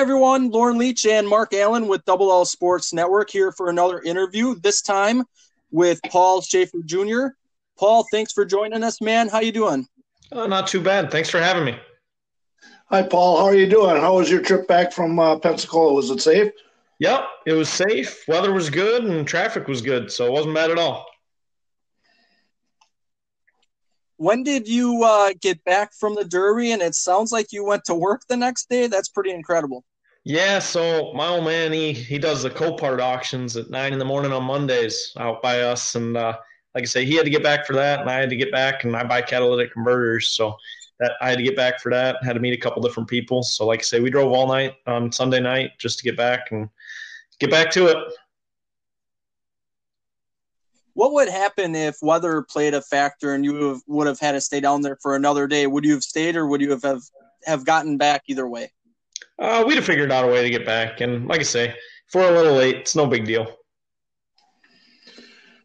everyone, Lauren Leach and Mark Allen with Double L Sports Network here for another interview. This time with Paul Schaefer Jr. Paul, thanks for joining us, man. How you doing? Uh, not too bad. Thanks for having me. Hi, Paul. How are you doing? How was your trip back from uh, Pensacola? Was it safe? Yep, it was safe. Weather was good and traffic was good, so it wasn't bad at all. When did you uh, get back from the Derby? And it sounds like you went to work the next day. That's pretty incredible. Yeah, so my old man he he does the Copart auctions at nine in the morning on Mondays out by us, and uh, like I say, he had to get back for that, and I had to get back, and I buy catalytic converters, so that I had to get back for that. Had to meet a couple different people, so like I say, we drove all night on Sunday night just to get back and get back to it. What would happen if weather played a factor and you would have had to stay down there for another day? Would you have stayed, or would you have have, have gotten back either way? Uh, we'd have figured out a way to get back, and like I say, if we're a little late, it's no big deal.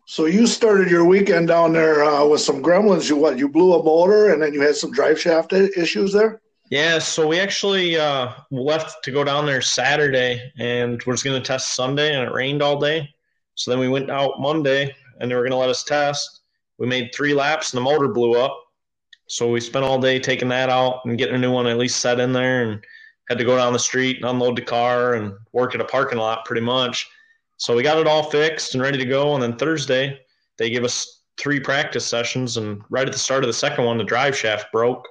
So you started your weekend down there uh, with some gremlins. You what? You blew a motor, and then you had some drive shaft issues there. Yeah, so we actually uh, left to go down there Saturday, and we're just going to test Sunday, and it rained all day. So then we went out Monday, and they were going to let us test. We made three laps, and the motor blew up. So we spent all day taking that out and getting a new one at least set in there, and had to go down the street and unload the car and work at a parking lot pretty much. So we got it all fixed and ready to go. And then Thursday, they gave us three practice sessions, and right at the start of the second one, the drive shaft broke.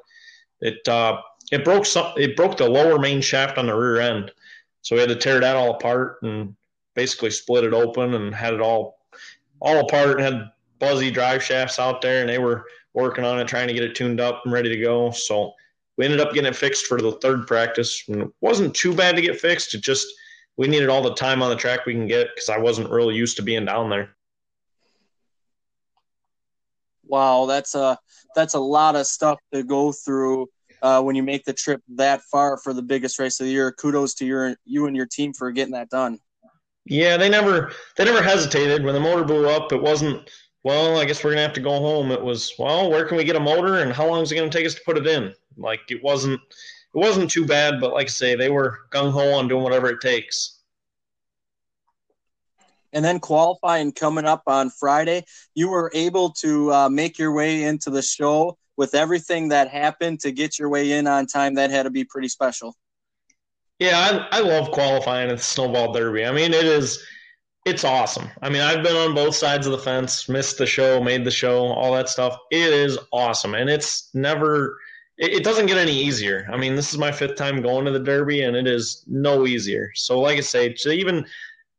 It uh, it broke some. It broke the lower main shaft on the rear end, so we had to tear that all apart and basically split it open and had it all all apart and had buzzy drive shafts out there, and they were working on it, trying to get it tuned up and ready to go. So we ended up getting it fixed for the third practice, and it wasn't too bad to get fixed. It just we needed all the time on the track we can get because I wasn't really used to being down there. Wow, that's a that's a lot of stuff to go through uh, when you make the trip that far for the biggest race of the year. Kudos to your you and your team for getting that done. Yeah, they never they never hesitated when the motor blew up. It wasn't well. I guess we're gonna have to go home. It was well, where can we get a motor and how long is it gonna take us to put it in? Like it wasn't it wasn't too bad, but like I say, they were gung ho on doing whatever it takes. And then qualifying coming up on Friday, you were able to uh, make your way into the show with everything that happened to get your way in on time. That had to be pretty special. Yeah, I, I love qualifying at the Snowball Derby. I mean, it is it's awesome. I mean, I've been on both sides of the fence, missed the show, made the show, all that stuff. It is awesome, and it's never it, it doesn't get any easier. I mean, this is my fifth time going to the Derby, and it is no easier. So, like I say, to even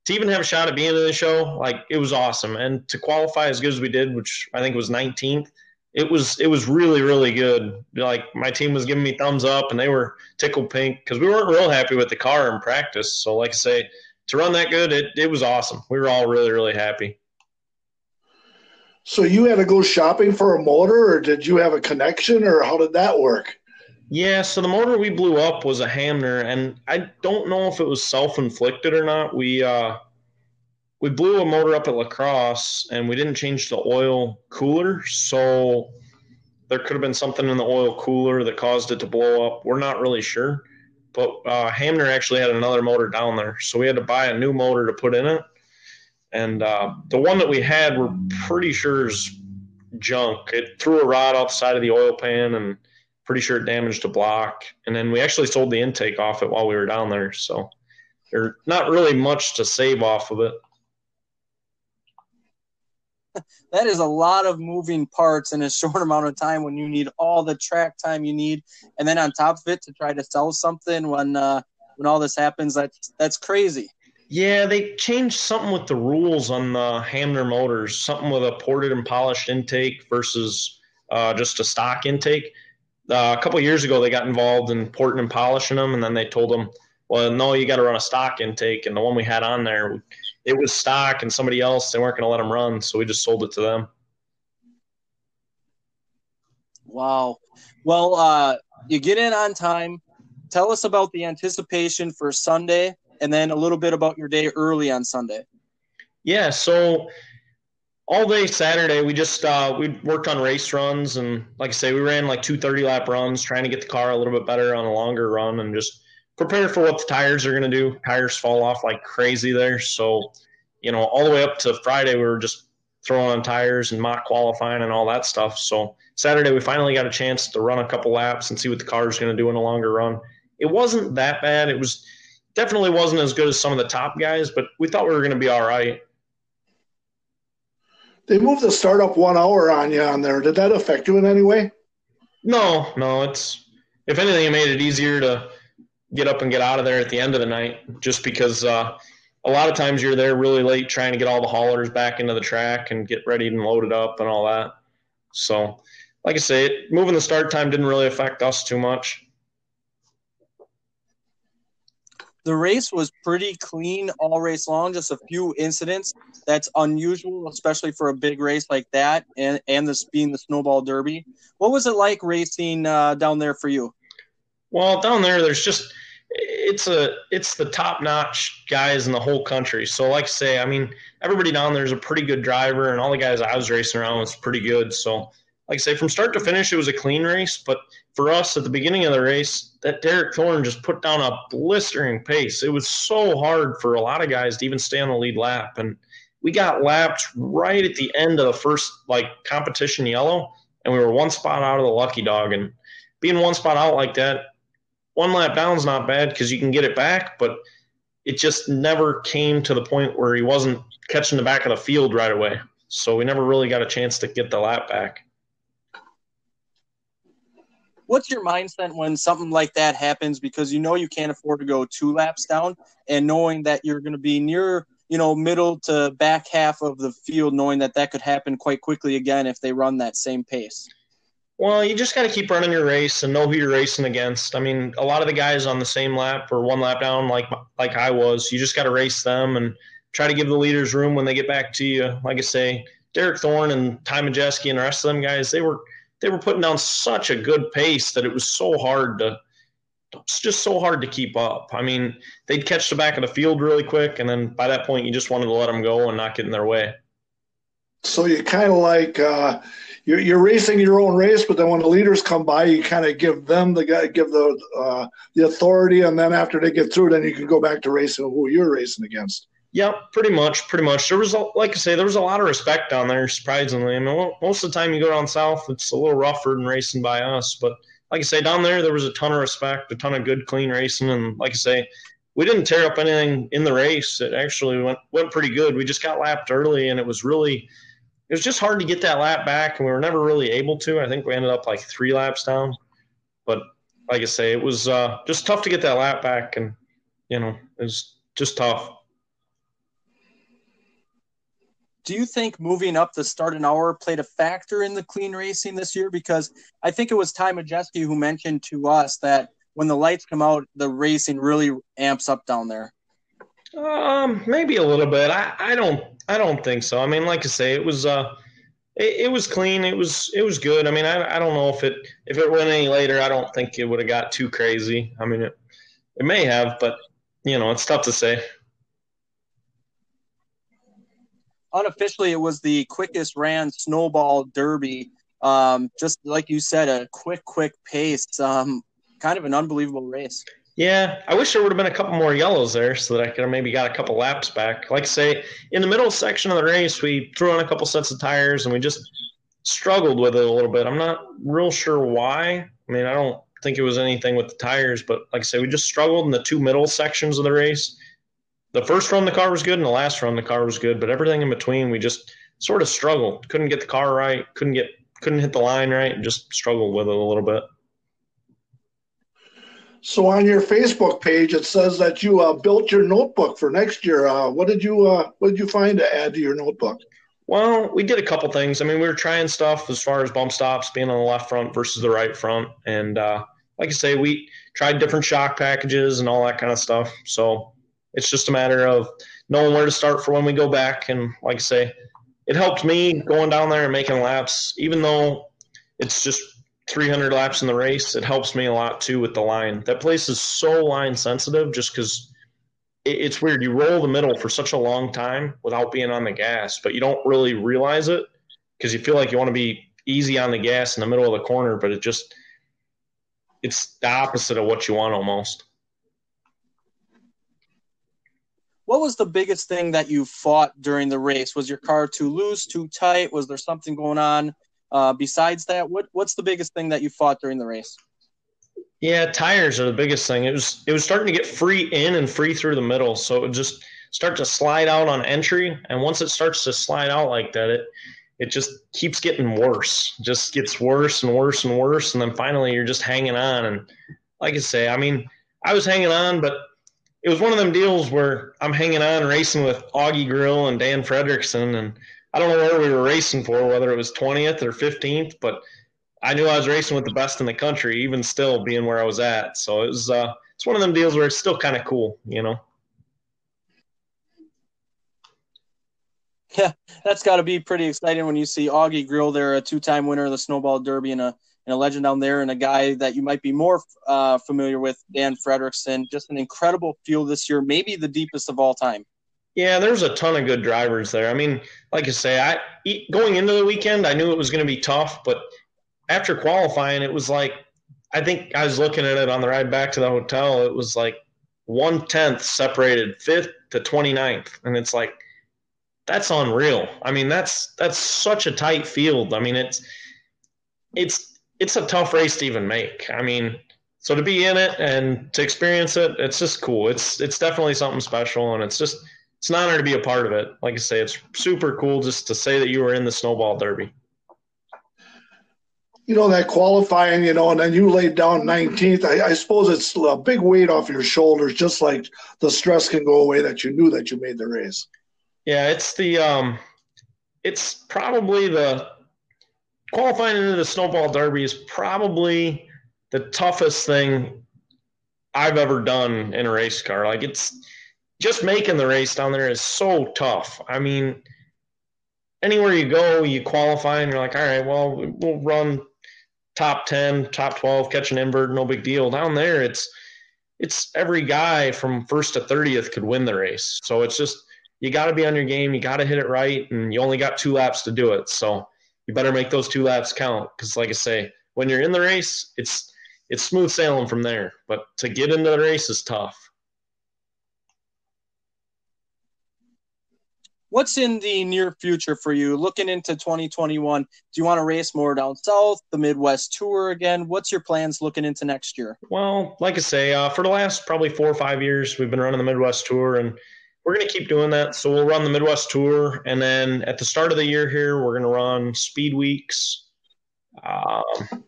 to even have a shot at being in the show, like it was awesome, and to qualify as good as we did, which I think was 19th, it was it was really really good. Like my team was giving me thumbs up, and they were tickled pink because we weren't real happy with the car in practice. So, like I say, to run that good, it it was awesome. We were all really really happy. So you had to go shopping for a motor, or did you have a connection, or how did that work? Yeah, so the motor we blew up was a Hamner, and I don't know if it was self-inflicted or not. We uh, we blew a motor up at La Crosse, and we didn't change the oil cooler, so there could have been something in the oil cooler that caused it to blow up. We're not really sure, but uh, Hamner actually had another motor down there, so we had to buy a new motor to put in it and uh, the one that we had, we're pretty sure is junk. It threw a rod off the side of the oil pan, and pretty sure it damaged a block. And then we actually sold the intake off it while we were down there. So there's not really much to save off of it. That is a lot of moving parts in a short amount of time when you need all the track time you need, and then on top of it to try to sell something when uh, when all this happens. That's that's crazy. Yeah, they changed something with the rules on the Hamner motors, something with a ported and polished intake versus uh, just a stock intake. Uh, a couple years ago, they got involved in porting and polishing them, and then they told them, well, no, you got to run a stock intake. And the one we had on there, it was stock, and somebody else, they weren't going to let them run, so we just sold it to them. Wow. Well, uh, you get in on time. Tell us about the anticipation for Sunday and then a little bit about your day early on Sunday. Yeah, so all day Saturday we just uh, we worked on race runs and like I say we ran like two thirty lap runs trying to get the car a little bit better on a longer run and just prepare for what the tires are going to do. Tires fall off like crazy there. So, you know, all the way up to Friday, we were just throwing on tires and mock qualifying and all that stuff. So Saturday, we finally got a chance to run a couple laps and see what the car is going to do in a longer run. It wasn't that bad. It was definitely wasn't as good as some of the top guys, but we thought we were going to be all right. They moved the startup one hour on you on there. Did that affect you in any way? No, no. It's if anything, it made it easier to get up and get out of there at the end of the night, just because uh, a lot of times you're there really late trying to get all the haulers back into the track and get ready and loaded up and all that. So, like I say, moving the start time didn't really affect us too much. The race was pretty clean all race long, just a few incidents. That's unusual, especially for a big race like that, and and this being the snowball derby. What was it like racing uh, down there for you? Well, down there, there's just it's a it's the top notch guys in the whole country. So, like I say, I mean, everybody down there is a pretty good driver, and all the guys I was racing around was pretty good. So, like I say, from start to finish, it was a clean race. But for us at the beginning of the race, that Derek Thorn just put down a blistering pace. It was so hard for a lot of guys to even stay on the lead lap, and we got lapped right at the end of the first like competition yellow, and we were one spot out of the lucky dog. And being one spot out like that, one lap down is not bad because you can get it back, but it just never came to the point where he wasn't catching the back of the field right away. So we never really got a chance to get the lap back. What's your mindset when something like that happens? Because you know you can't afford to go two laps down, and knowing that you're going to be near, you know, middle to back half of the field, knowing that that could happen quite quickly again if they run that same pace. Well, you just got to keep running your race and know who you're racing against. I mean, a lot of the guys on the same lap or one lap down, like like I was, you just got to race them and try to give the leaders room when they get back to you. Like I say, Derek Thorn and Ty Majeski and the rest of them guys, they were they were putting down such a good pace that it was so hard to it's just so hard to keep up. I mean, they'd catch the back of the field really quick, and then by that point, you just wanted to let them go and not get in their way. So you kind of like uh, you're, you're racing your own race, but then when the leaders come by, you kind of give them the give the uh, the authority, and then after they get through, then you can go back to racing who you're racing against. Yeah, pretty much, pretty much. There was, a, like I say, there was a lot of respect down there. Surprisingly, I mean, most of the time you go down south, it's a little rougher than racing by us. But like I say, down there, there was a ton of respect, a ton of good, clean racing, and like I say, we didn't tear up anything in the race. It actually went went pretty good. We just got lapped early, and it was really it was just hard to get that lap back, and we were never really able to. I think we ended up like three laps down, but like I say, it was uh, just tough to get that lap back, and you know, it was just tough. Do you think moving up the start an hour played a factor in the clean racing this year? Because I think it was Ty Majeski who mentioned to us that when the lights come out, the racing really amps up down there. Um, maybe a little bit. I, I don't I don't think so. I mean, like I say, it was uh it, it was clean. It was it was good. I mean, I, I don't know if it if it went any later. I don't think it would have got too crazy. I mean, it it may have, but you know, it's tough to say. Unofficially, it was the quickest ran snowball derby. Um, just like you said, a quick, quick pace. Um, kind of an unbelievable race. Yeah, I wish there would have been a couple more yellows there so that I could have maybe got a couple laps back. Like I say, in the middle section of the race, we threw on a couple sets of tires and we just struggled with it a little bit. I'm not real sure why. I mean, I don't think it was anything with the tires, but like I say, we just struggled in the two middle sections of the race. The first run, the car was good, and the last run, the car was good, but everything in between, we just sort of struggled. Couldn't get the car right, couldn't get, couldn't hit the line right, and just struggled with it a little bit. So on your Facebook page, it says that you uh, built your notebook for next year. Uh, what did you uh, What did you find to add to your notebook? Well, we did a couple things. I mean, we were trying stuff as far as bump stops, being on the left front versus the right front, and uh, like I say, we tried different shock packages and all that kind of stuff. So it's just a matter of knowing where to start for when we go back. And like I say, it helped me going down there and making laps, even though it's just 300 laps in the race, it helps me a lot too with the line. That place is so line sensitive just because it, it's weird. You roll the middle for such a long time without being on the gas, but you don't really realize it because you feel like you want to be easy on the gas in the middle of the corner, but it just it's the opposite of what you want almost. what was the biggest thing that you fought during the race? Was your car too loose, too tight? Was there something going on uh, besides that? What What's the biggest thing that you fought during the race? Yeah, tires are the biggest thing. It was it was starting to get free in and free through the middle, so it would just start to slide out on entry. And once it starts to slide out like that, it it just keeps getting worse. Just gets worse and worse and worse, and then finally you're just hanging on. And like I say, I mean, I was hanging on, but it was one of them deals where I'm hanging on racing with Augie Grill and Dan Fredrickson, and I don't know where we were racing for, whether it was 20th or 15th, but I knew I was racing with the best in the country, even still being where I was at. So it was uh, it's one of them deals where it's still kind of cool, you know. Yeah, that's got to be pretty exciting when you see Augie Grill there, a two-time winner of the Snowball Derby and a and a legend down there, and a guy that you might be more uh, familiar with, Dan Fredrickson. Just an incredible field this year, maybe the deepest of all time. Yeah, there's a ton of good drivers there. I mean, like I say, I going into the weekend, I knew it was going to be tough, but after qualifying, it was like I think I was looking at it on the ride back to the hotel. It was like one tenth separated fifth to 29th, and it's like that's unreal. I mean, that's that's such a tight field. I mean, it's it's it's a tough race to even make. I mean, so to be in it and to experience it, it's just cool. It's it's definitely something special, and it's just it's an honor to be a part of it. Like I say, it's super cool just to say that you were in the snowball derby. You know that qualifying, you know, and then you laid down 19th. I, I suppose it's a big weight off your shoulders, just like the stress can go away that you knew that you made the race. Yeah, it's the um, it's probably the qualifying into the snowball derby is probably the toughest thing I've ever done in a race car. Like it's just making the race down there is so tough. I mean, anywhere you go, you qualify and you're like, all right, well, we'll run top 10, top 12, catch an invert, no big deal. Down there, it's it's every guy from first to 30th could win the race. So it's just you got to be on your game, you got to hit it right, and you only got two laps to do it. So you better make those two laps count because, like I say, when you're in the race, it's it's smooth sailing from there. But to get into the race is tough. What's in the near future for you? Looking into 2021, do you want to race more down south, the Midwest Tour again? What's your plans looking into next year? Well, like I say, uh, for the last probably four or five years, we've been running the Midwest Tour, and we're going to keep doing that. So we'll run the Midwest Tour, and then at the start of the year here, we're going to run Speed Weeks, um,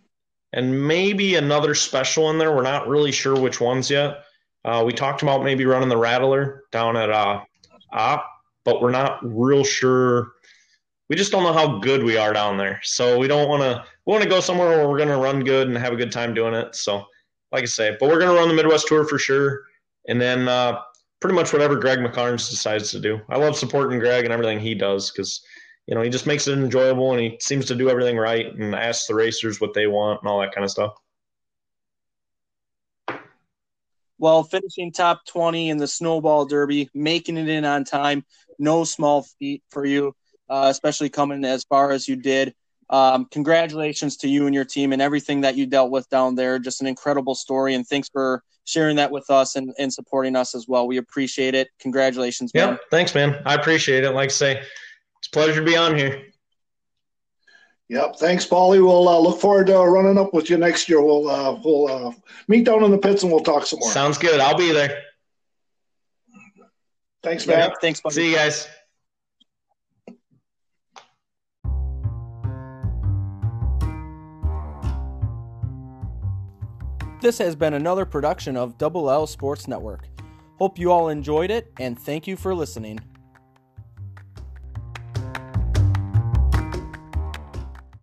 and maybe another special in there. We're not really sure which ones yet. Uh, we talked about maybe running the Rattler down at uh, but we're not real sure. We just don't know how good we are down there, so we don't want to. We want to go somewhere where we're going to run good and have a good time doing it. So, like I say, but we're going to run the Midwest Tour for sure, and then uh, pretty much whatever Greg McKarns decides to do. I love supporting Greg and everything he does because you know he just makes it enjoyable and he seems to do everything right and asks the racers what they want and all that kind of stuff. Well, finishing top 20 in the Snowball Derby, making it in on time, no small feat for you, uh, especially coming as far as you did. Um, congratulations to you and your team and everything that you dealt with down there. Just an incredible story, and thanks for sharing that with us and, and supporting us as well. We appreciate it. Congratulations, man. Yeah, thanks, man. I appreciate it. Like I say, it's a pleasure to be on here. Yep. Thanks, Paulie. We'll uh, look forward to running up with you next year. We'll uh, we'll uh, meet down in the pits and we'll talk some more. Sounds good. I'll be there. Thanks, man. thanks. Buddy. See you guys. This has been another production of Double L Sports Network. Hope you all enjoyed it, and thank you for listening.